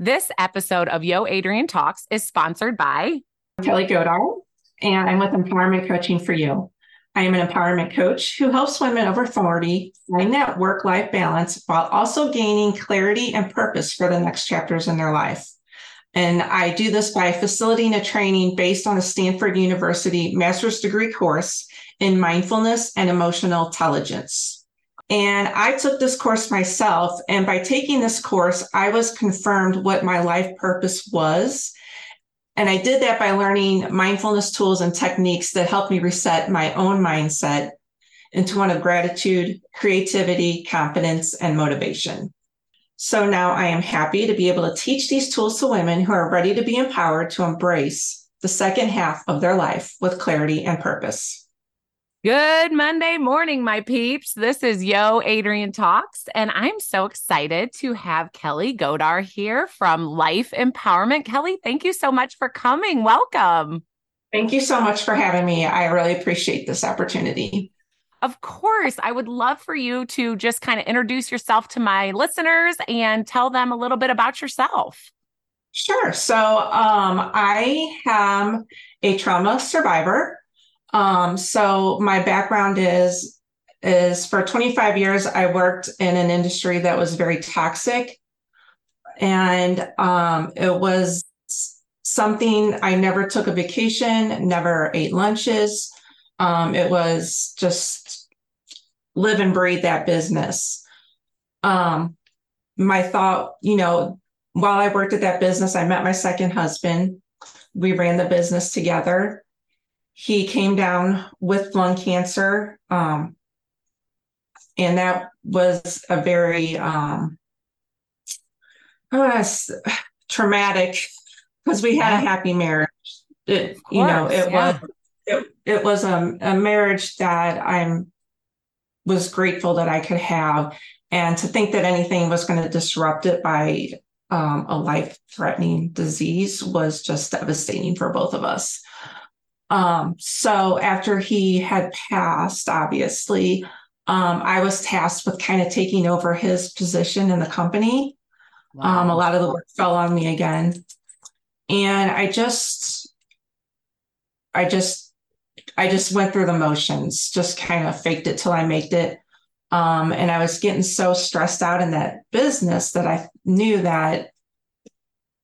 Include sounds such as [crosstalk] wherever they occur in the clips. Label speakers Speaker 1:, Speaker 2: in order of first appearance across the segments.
Speaker 1: This episode of Yo Adrienne Talks is sponsored by
Speaker 2: Kelly Godar, and I'm with Empowerment Coaching for You. I am an empowerment coach who helps women over 40 find that work life balance while also gaining clarity and purpose for the next chapters in their life. And I do this by facilitating a training based on a Stanford University master's degree course in mindfulness and emotional intelligence. And I took this course myself. And by taking this course, I was confirmed what my life purpose was. And I did that by learning mindfulness tools and techniques that helped me reset my own mindset into one of gratitude, creativity, confidence, and motivation. So now I am happy to be able to teach these tools to women who are ready to be empowered to embrace the second half of their life with clarity and purpose.
Speaker 1: Good Monday morning, my peeps. This is Yo Adrienne Talks, and I'm so excited to have Kelly Godar here from Life Empowerment. Kelly, thank you so much for coming. Welcome.
Speaker 2: Thank you so much for having me. I really appreciate this opportunity.
Speaker 1: Of course, I would love for you to just kind of introduce yourself to my listeners and tell them a little bit about yourself.
Speaker 2: Sure. So, um, I am a trauma survivor. Um, so my background is is for 25 years I worked in an industry that was very toxic, and um, it was something I never took a vacation, never ate lunches. Um, it was just live and breathe that business. Um, my thought, you know, while I worked at that business, I met my second husband. We ran the business together he came down with lung cancer. Um, and that was a very um, uh, traumatic because we had a happy marriage. It, course, you know, it yeah. was it, it was a, a marriage that I'm was grateful that I could have, and to think that anything was going to disrupt it by um, a life threatening disease was just devastating for both of us. Um, so after he had passed, obviously, um, I was tasked with kind of taking over his position in the company. Wow. Um, a lot of the work fell on me again. And I just, I just, I just went through the motions, just kind of faked it till I made it. Um, and I was getting so stressed out in that business that I knew that,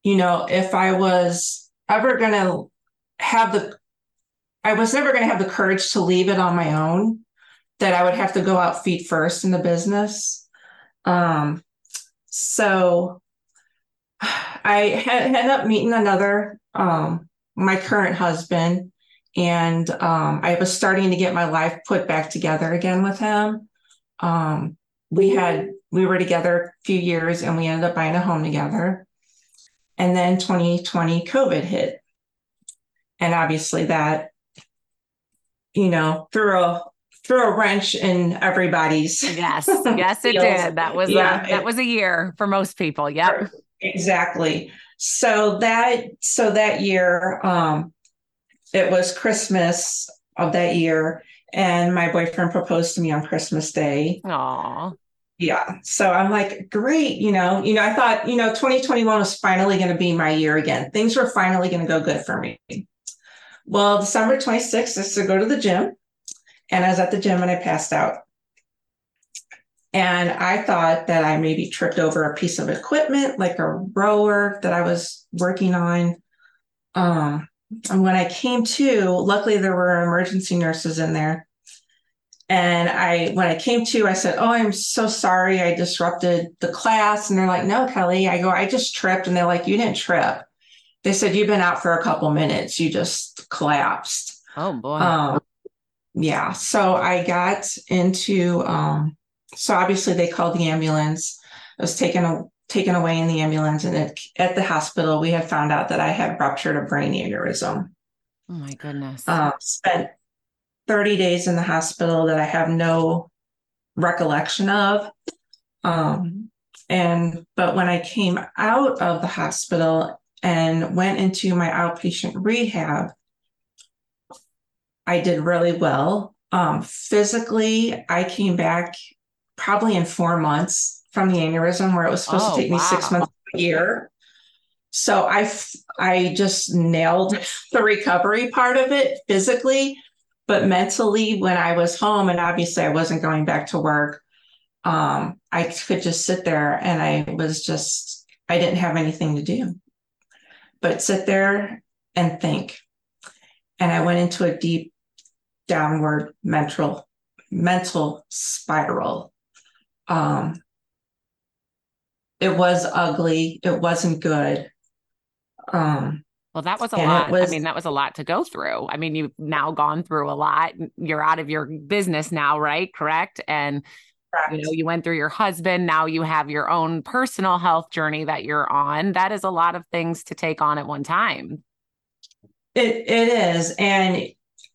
Speaker 2: you know, if I was ever going to have the I was never going to have the courage to leave it on my own, that I would have to go out feet first in the business. Um, so I had, ended up meeting another, um, my current husband, and um, I was starting to get my life put back together again with him. Um, we had we were together a few years, and we ended up buying a home together. And then 2020 COVID hit, and obviously that you know, threw a threw a wrench in everybody's.
Speaker 1: Yes, [laughs] yes, it did. That was yeah, a, that it, was a year for most people. Yep,
Speaker 2: exactly. So that so that year, um, it was Christmas of that year, and my boyfriend proposed to me on Christmas Day.
Speaker 1: Aww.
Speaker 2: Yeah. So I'm like, great. You know, you know, I thought, you know, 2021 was finally going to be my year again. Things were finally going to go good for me. Well, December 26th is to go to the gym. And I was at the gym and I passed out. And I thought that I maybe tripped over a piece of equipment, like a rower that I was working on. Um, and when I came to, luckily there were emergency nurses in there. And I, when I came to, I said, Oh, I'm so sorry. I disrupted the class. And they're like, No, Kelly. I go, I just tripped. And they're like, You didn't trip they said you've been out for a couple minutes. You just collapsed.
Speaker 1: Oh boy.
Speaker 2: Um, yeah. So i got into um, so obviously they called the ambulance. I was taken taken away in the ambulance and it, at the hospital we had found out that i had ruptured a brain aneurysm.
Speaker 1: Oh my goodness.
Speaker 2: Uh, spent 30 days in the hospital that i have no recollection of. Um, and but when i came out of the hospital and went into my outpatient rehab, I did really well. Um, physically, I came back probably in four months from the aneurysm, where it was supposed oh, to take wow. me six months a year. so I I just nailed [laughs] the recovery part of it physically, but mentally when I was home and obviously I wasn't going back to work, um, I could just sit there and I was just I didn't have anything to do, but sit there and think, and I went into a deep downward mental mental spiral. Um, it was ugly. It wasn't good.
Speaker 1: Um, well, that was a lot. Was, I mean, that was a lot to go through. I mean, you've now gone through a lot. You're out of your business now, right? Correct. And correct. you know, you went through your husband. Now you have your own personal health journey that you're on. That is a lot of things to take on at one time.
Speaker 2: It it is, and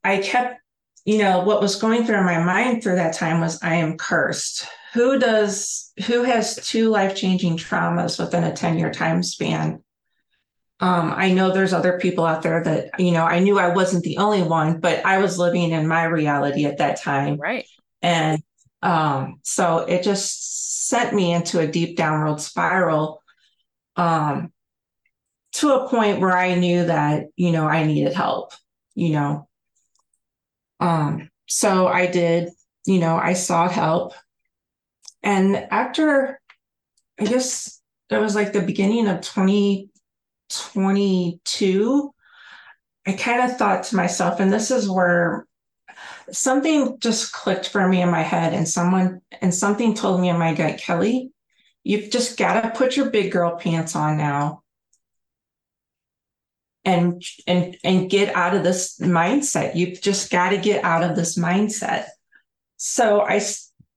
Speaker 2: I kept, you know, what was going through my mind through that time was, I am cursed. Who does? Who has two life changing traumas within a ten year time span? Um, I know there's other people out there that, you know, I knew I wasn't the only one, but I was living in my reality at that time.
Speaker 1: Right.
Speaker 2: And um, so it just sent me into a deep downward spiral um, to a point where I knew that, you know, I needed help, you know. Um, so I did, you know, I sought help. And after, I guess it was like the beginning of 2022, I kind of thought to myself, and this is where something just clicked for me in my head, and someone and something told me in my gut, Kelly, you've just got to put your big girl pants on now and and and get out of this mindset. You've just got to get out of this mindset. So i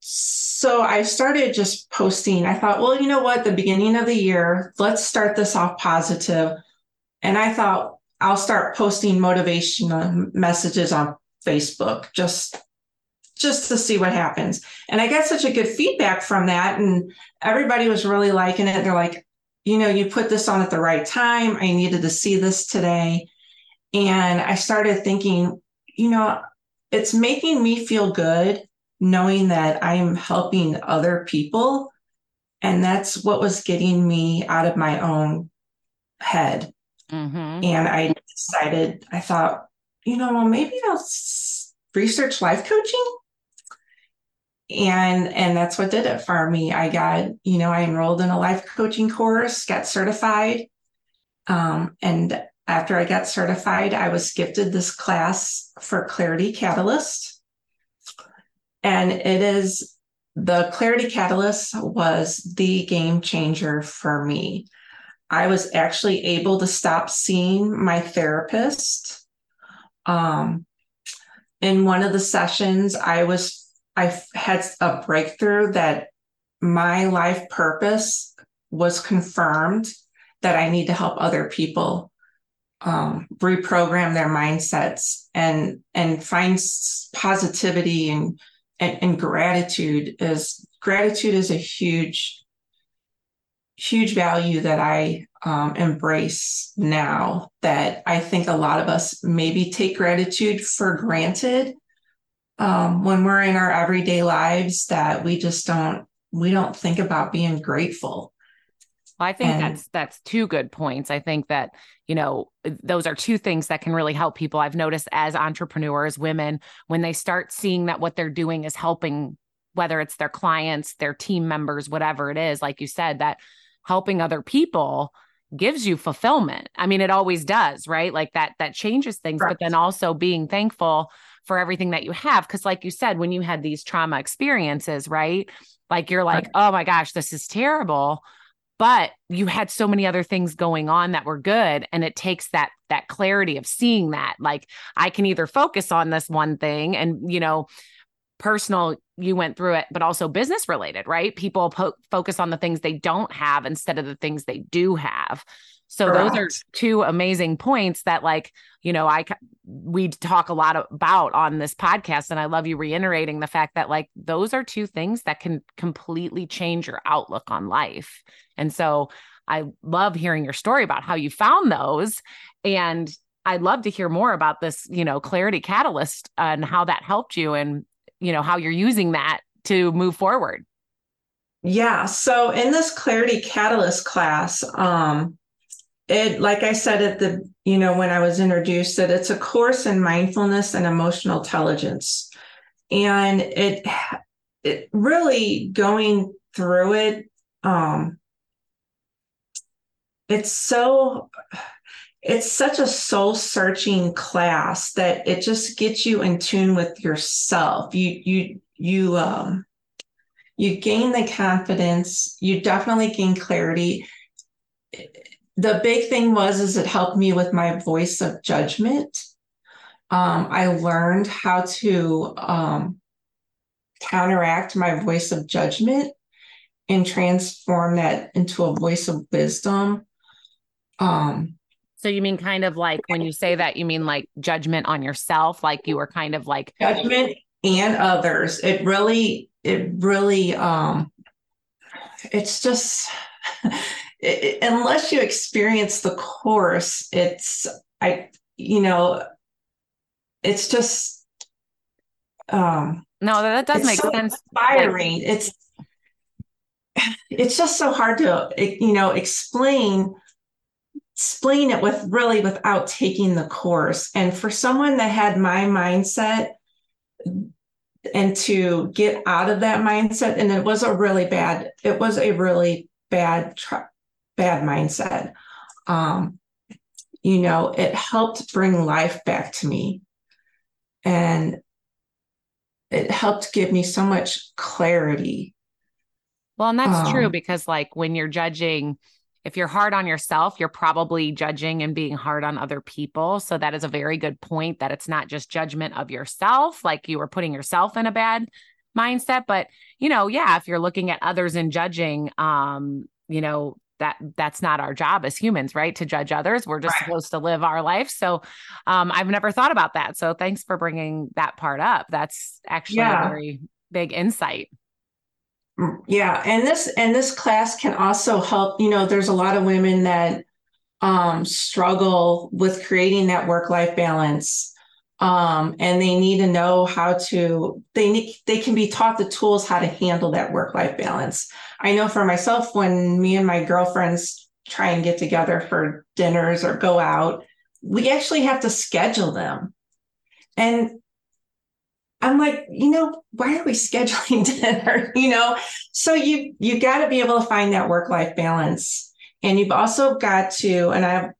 Speaker 2: so i started just posting. I thought well you know what? The beginning of the year let's start this off positive. And i thought i'll start posting motivational messages on facebook just just to see what happens and i got such a good feedback from that and everybody was really liking it they're like you know, you put this on at the right time. I needed to see this today. And I started thinking, you know, it's making me feel good knowing that I'm helping other people. And that's what was getting me out of my own head. Mm-hmm. And I decided, I thought, you know, maybe I'll research life coaching. And and that's what did it for me. I got you know i enrolled in a life coaching course got certified. Um, and after i got certified i was gifted this class for clarity catalyst. And it is the clarity catalyst was the game changer for me. I was actually able to stop seeing my therapist um, in one of the sessions i was I had a breakthrough that my life purpose was confirmed that I need to help other people um, reprogram their mindsets and and find positivity and, and, and gratitude is gratitude is a huge huge value that I um, embrace now that I think a lot of us maybe take gratitude for granted um, when we're in our everyday lives that we just don't we don't think about being grateful
Speaker 1: well, I think and, that's that's two good points. I think that, you know, those are two things that can really help people. I've noticed as entrepreneurs, women, when they start seeing that what they're doing is helping, whether it's their clients, their team members, whatever it is, like you said, that helping other people gives you fulfillment. I mean, it always does, right? Like that that changes things, but then also being thankful for everything that you have. Cause like you said, when you had these trauma experiences, right? Like you're like, right. oh my gosh, this is terrible. But you had so many other things going on that were good. And it takes that that clarity of seeing that. Like I can either focus on this one thing and, you know, personal you went through it but also business related right people po- focus on the things they don't have instead of the things they do have so Correct. those are two amazing points that like, you know, I we talk a lot about on this podcast and I love you reiterating the fact that like those are two things that can completely change your outlook on life. And so I love hearing your story about how you found those and I'd love to hear more about this, you know, clarity catalyst and how that helped you and you know how you're using that to move forward.
Speaker 2: Yeah. So in this clarity catalyst class, um, it like I said at the you know when I was introduced that it's a course in mindfulness and emotional intelligence. And it it really going through it um it's so it's such a soul searching class that it just gets you in tune with yourself. You you you um you gain the confidence you definitely gain clarity. The big thing was is it helped me with my voice of judgment. Um, i learned how to um, counteract my voice of judgment and transform that into a voice of wisdom. Um,
Speaker 1: so you mean kind of like when you say that, you mean like judgment on yourself, like you were kind of like
Speaker 2: judgment and others. It really, it really, um, it's just [laughs] it, unless you experience the course, it's I, you know, it's just um
Speaker 1: no, that does make
Speaker 2: so
Speaker 1: sense.
Speaker 2: Inspiring. It's it's just so hard to you know explain explain it with really without taking the course. And for someone that had my mindset and to get out of that mindset, and it was a really bad, it was a really bad, bad mindset. Um, you know, it helped bring life back to me. And it helped give me so much clarity.
Speaker 1: Well, and that's um, true because, like, when you're judging, if you're hard on yourself, you're probably judging and being hard on other people. So that is a very good point that it's not just judgment of yourself, like you were putting yourself in a bad mindset, but you know, yeah, if you're looking at others and judging, um, you know, that that's not our job as humans, right? To judge others. We're just right. supposed to live our life. So um, I've never thought about that. So thanks for bringing that part up. That's actually yeah. a very big insight.
Speaker 2: Yeah, and this and this class can also help. You know, there's a lot of women that um, struggle with creating that work life balance, um, and they need to know how to. They need they can be taught the tools how to handle that work life balance. I know for myself, when me and my girlfriends try and get together for dinners or go out, we actually have to schedule them, and I'm like, you know, why are we scheduling [laughs] dinner? you know, so you you got to be able to find that work life balance, and you've also got to, and I,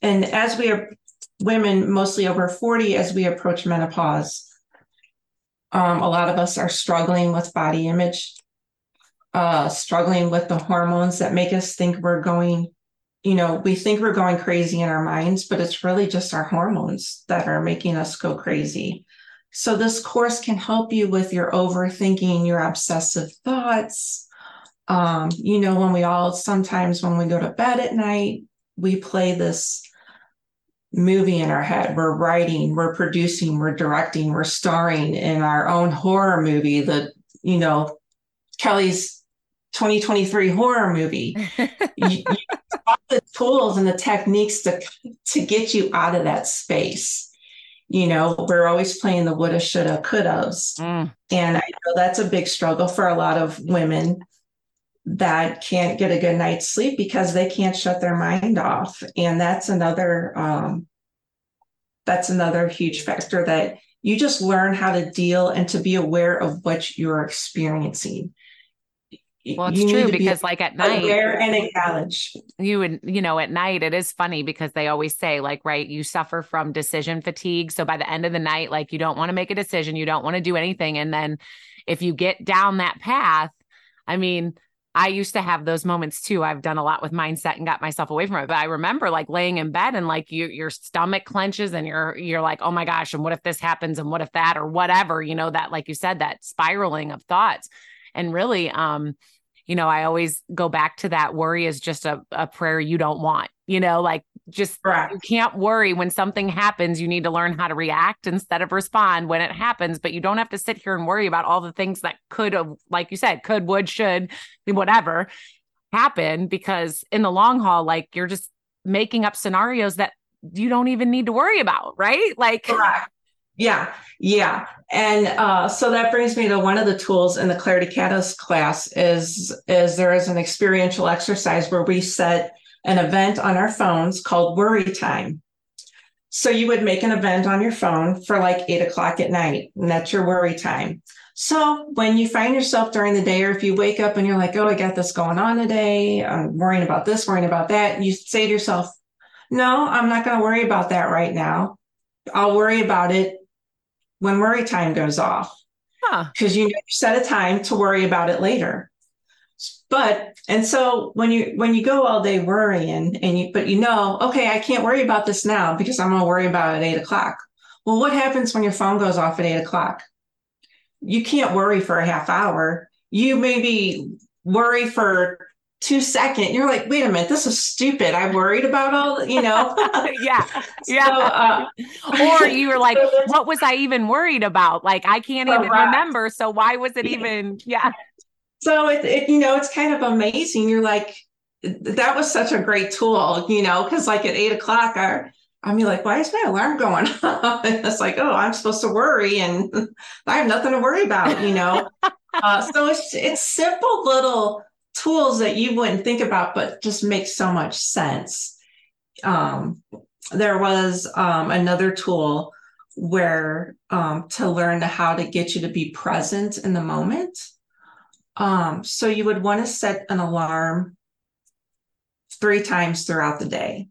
Speaker 2: and as we are women, mostly over forty, as we approach menopause, um, a lot of us are struggling with body image, uh, struggling with the hormones that make us think we're going. You know, we think we're going crazy in our minds, but it's really just our hormones that are making us go crazy. So, this course can help you with your overthinking, your obsessive thoughts. Um, you know, when we all sometimes when we go to bed at night, we play this movie in our head. We're writing, we're producing, we're directing, we're starring in our own horror movie, the, you know, Kelly's 2023 horror movie. [laughs] you, you all the tools and the techniques to, to get you out of that space you know we're always playing the woulda shoulda couldas. Mm. and i know that's a big struggle for a lot of women that can't get a good night's sleep because they can't shut their mind off. And that's another um, that's another huge factor that you just learn how to deal and to be aware of what you're experiencing
Speaker 1: well, it's true because, be like at night,
Speaker 2: aware and acknowledge.
Speaker 1: You would, you know, at night it is funny because they always say, like, right, you suffer from decision fatigue. So by the end of the night, like, you don't want to make a decision, you don't want to do anything, and then if you get down that path, I mean, I used to have those moments too. I've done a lot with mindset and got myself away from it. But I remember like laying in bed and like you, your stomach clenches and you're you're like, oh my gosh, and what if this happens and what if that or whatever, you know, that like you said, that spiraling of thoughts. And really, um, you know, I always go back to that worry is just a, a prayer you don't want, you know, like just you can't worry when something happens. You need to learn how to react instead of respond when it happens. But you don't have to sit here and worry about all the things that could have, like you said, could, would, should, whatever happen because in the long haul, like you're just making up scenarios that you don't even need to worry about, right? Like,
Speaker 2: Correct. Yeah, yeah. And uh, so that brings me to one of the tools in the Clarity Catalyst class is is there is an experiential exercise where we set an event on our phones called worry time. So you would make an event on your phone for like eight o'clock at night, and that's your worry time. So when you find yourself during the day, or if you wake up and you're like, oh, I got this going on today, I'm worrying about this, worrying about that, you say to yourself, no, I'm not going to worry about that right now. I'll worry about it when worry time goes off. Because huh. you, you set a time to worry about it later. But and so when you when you go all day worrying and you but you know, okay, I can't worry about this now because I'm gonna worry about it at eight o'clock. Well, what happens when your phone goes off at eight o'clock? You can't worry for a half hour. You maybe worry for two seconds. You're like, wait a minute, this is stupid. i'm worried about all, you know. [laughs]
Speaker 1: yeah, [laughs] yeah. So, uh, or [laughs] you were like, what was I even worried about? Like, I can't even right. remember. So why was it even? Yeah.
Speaker 2: So it, it, you know, it's kind of amazing. You're like, that was such a great tool, you know, because like at eight o'clock, I, I'm like, why is my alarm going off? and it's like, oh, I'm supposed to worry, and I have nothing to worry about, you know. uh, so it's it's simple little tools that you wouldn't think about, but just make so much sense. Um, there was um, another tool where um, to learn how to get you to be present in the moment. Um, so you would want to set an alarm three times throughout the day.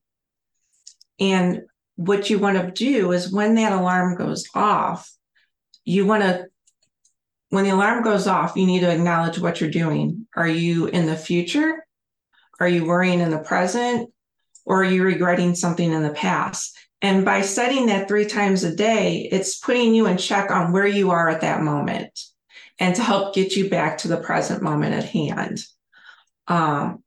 Speaker 2: And what you want to do is when that alarm goes off, you want to, when the alarm goes off, you need to acknowledge what you're doing. Are you in the future? Are you worrying in the present? Or are you regretting something in the past? And by setting that three times a day, it's putting you in check on where you are at that moment and to help get you back to the present moment at hand. Um,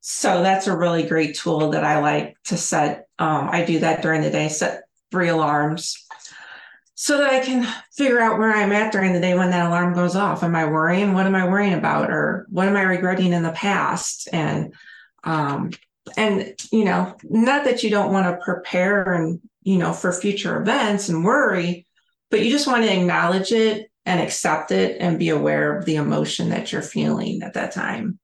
Speaker 2: so that's a really great tool that I like to set. Um, I do that during the day, set three alarms so that I can figure out where I'm at during the day when that alarm goes off. Am I worrying? What am I worrying about? Or what am I regretting in the past? And, um, and, you know, not that you don't want to prepare and, you know, for future events and worry, but you just want to acknowledge it and accept it and be aware of the emotion that you're feeling at that time.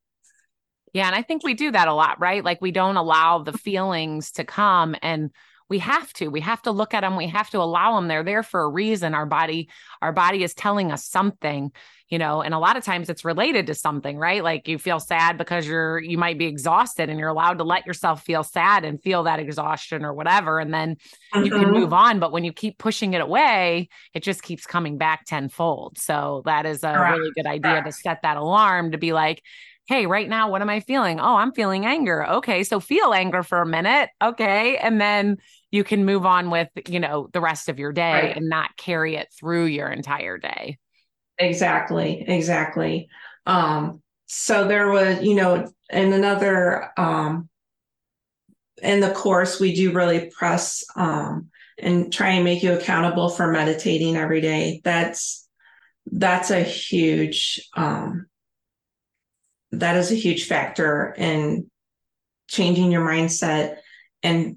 Speaker 1: Yeah. And I think we do that a lot, right? Like we don't allow the feelings to come and we have to we have to look at them we have to allow them they're there for a reason our body our body is telling us something you know and a lot of times it's related to something right like you feel sad because you're you might be exhausted and you're allowed to let yourself feel sad and feel that exhaustion or whatever and then mm-hmm. you can mm-hmm. move on but when you keep pushing it away it just keeps coming back tenfold so that is a Correct. really good idea Correct. to set that alarm to be like hey, right now, what am I feeling? Oh, I'm feeling anger. Okay. So feel anger for a minute. Okay. And then you can move on with, you know, the rest of your day right. and not carry it through your entire day.
Speaker 2: Exactly. Exactly. Um, so there was, you know, in another, um, in the course, we do really press, um, and try and make you accountable for meditating every day. That's, that's a huge, um, that is a huge factor in changing your mindset and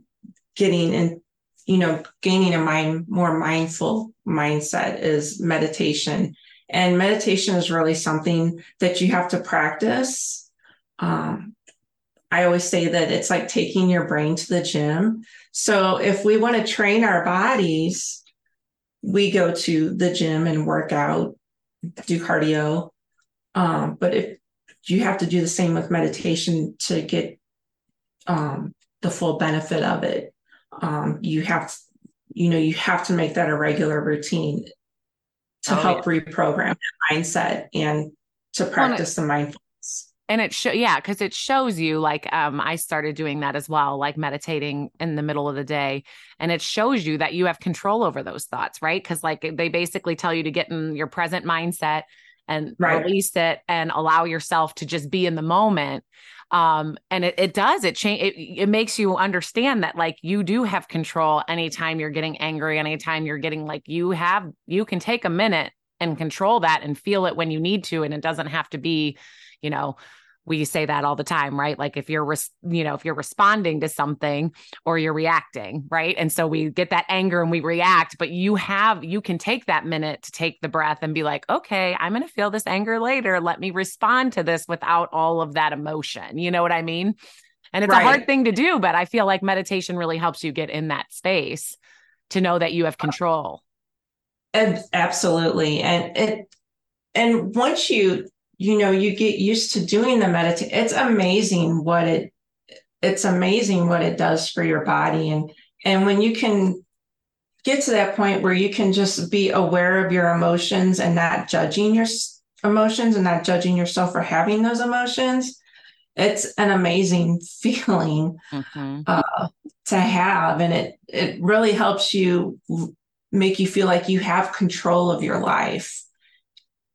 Speaker 2: getting and you know gaining a mind more mindful mindset is meditation. And meditation is really something that you have to practice. Um, i always say that it's like taking your brain to the gym. So if we want to train our bodies we go to the gym and work out do cardio. Um, but if you have to do the same with meditation to get um, the full benefit of it. Um, you have, to, you know, you have to make that a regular routine to oh, help yeah. reprogram that mindset and to practice well, the mindfulness.
Speaker 1: And it show, yeah, because it shows you like um, I started doing that as well, like meditating in the middle of the day, and it shows you that you have control over those thoughts, right? Because like they basically tell you to get in your present mindset and right. release it and allow yourself to just be in the moment um and it, it does it change it, it makes you understand that like you do have control anytime you're getting angry anytime you're getting like you have you can take a minute and control that and feel it when you need to and it doesn't have to be you know we say that all the time right like if you're res- you know if you're responding to something or you're reacting right and so we get that anger and we react but you have you can take that minute to take the breath and be like okay i'm going to feel this anger later let me respond to this without all of that emotion you know what i mean And it's right. a hard thing to do, but I feel like meditation really helps you get in that space to know that you have uh,
Speaker 2: control. Absolutely. And it and once you you know you get used to doing the meditation, it's amazing what it it's amazing what it does for your body. And and when you can get to that point where you can just be aware of your emotions and not judging your emotions and not judging yourself for having those emotions it's an amazing [laughs] feeling mm-hmm. uh, to have and it it really helps you make you feel like you have control of your life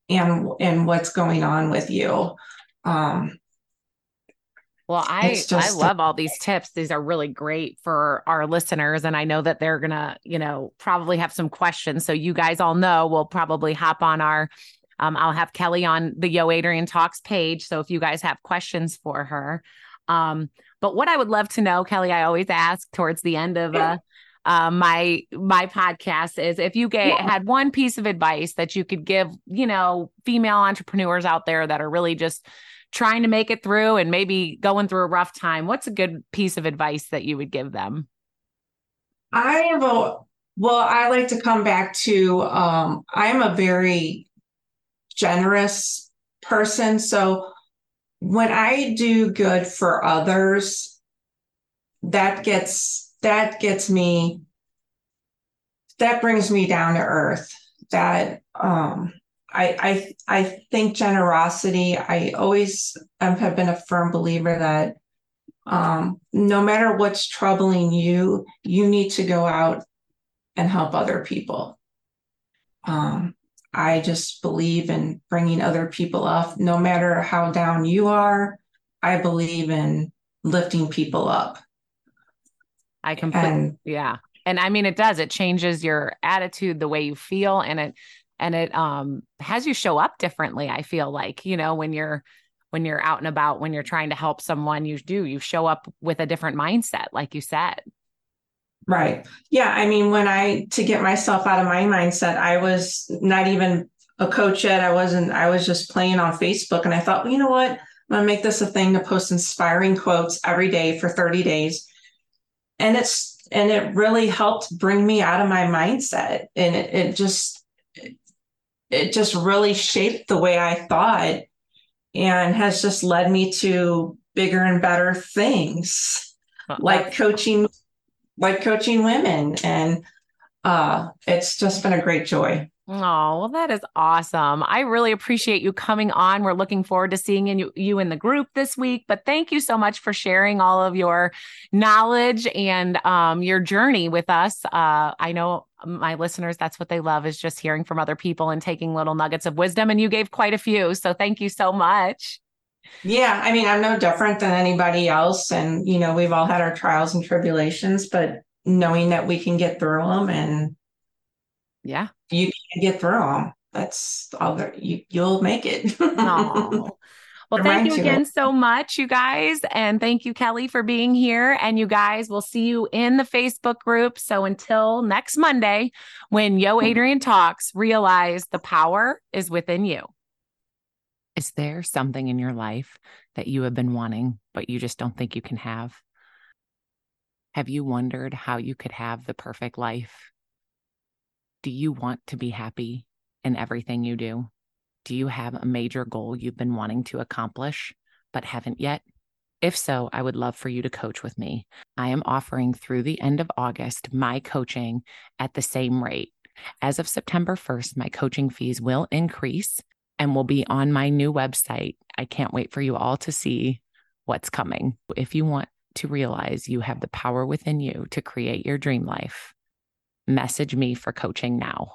Speaker 2: and and what's going on with you um,
Speaker 1: well, I I love all these tips. These are really great for our listeners and I know that they're going to, you know, probably have some questions. So you guys all know we'll probably hop on our um, I'll have Kelly on the Yo Adrienne Talks page. So if you guys have questions for her. Um, but what I would love to know, Kelly, I always ask towards the end of uh, uh, my my podcast is if you get yeah. had one piece of advice that you could give, you know, female entrepreneurs out there that are really just trying to make it through and maybe going through a rough time, what's a good piece of advice that you would give them?
Speaker 2: I have a well, I like to come back to um, I'm a very generous person. So when I do good for others, that gets that gets me that brings me down to earth. That um I I I think generosity, I always have been a firm believer that um, no matter what's troubling you, you need to go out and help other people. Um, I just believe in bringing other people up, no matter how down you are. I believe in lifting people up.
Speaker 1: I completely, yeah. And I mean, it does, it changes your attitude, the way you feel, and it, and it um has you show up differently. I feel like, you know, when you're, when you're out and about, when you're trying to help someone, you do, you show up with a different mindset, like you said.
Speaker 2: Right. Yeah. I mean, when I, to get myself out of my mindset, I was not even a coach yet. I wasn't, I was just playing on Facebook and I thought, well, you know what? I'm going to make this a thing to post inspiring quotes every day for 30 days. And it's, and it really helped bring me out of my mindset. And it, it just, it just really shaped the way I thought and has just led me to bigger and better things like coaching like coaching women. And uh, it's just been a great joy.
Speaker 1: Oh, well, that is awesome. I really appreciate you coming on. We're looking forward to seeing you, you in the group this week. But thank you so much for sharing all of your knowledge and um, your journey with us. Uh, I know my listeners, that's what they love is just hearing from other people and taking little nuggets of wisdom. And you gave quite a few. So thank you so much.
Speaker 2: Yeah, I mean, I'm no different than anybody else. And, you know, we've all had our trials and tribulations, but knowing that we can get through them and
Speaker 1: yeah,
Speaker 2: you can get through them. That's all that you, you'll make it. [laughs]
Speaker 1: Well, thank you again so much, you guys. And thank you, Kelly, for being here. And you guys, we'll see you in the Facebook group. So until next Monday, when Yo mm-hmm. Adrienne talks, realize the power is within you. Is there something in your life that you have been wanting, but you just don't think you can have? Have you wondered how you could have the perfect life? Do you want to be happy in everything you do? Do you have a major goal you've been wanting to accomplish, but haven't yet? If so, I would love for you to coach with me. I am offering through the end of August my coaching at the same rate. As of September 1st, my coaching fees will increase and will be on my new website. I can't wait for you all to see what's coming. If you want to realize you have the power within you to create your dream life, message me for coaching now.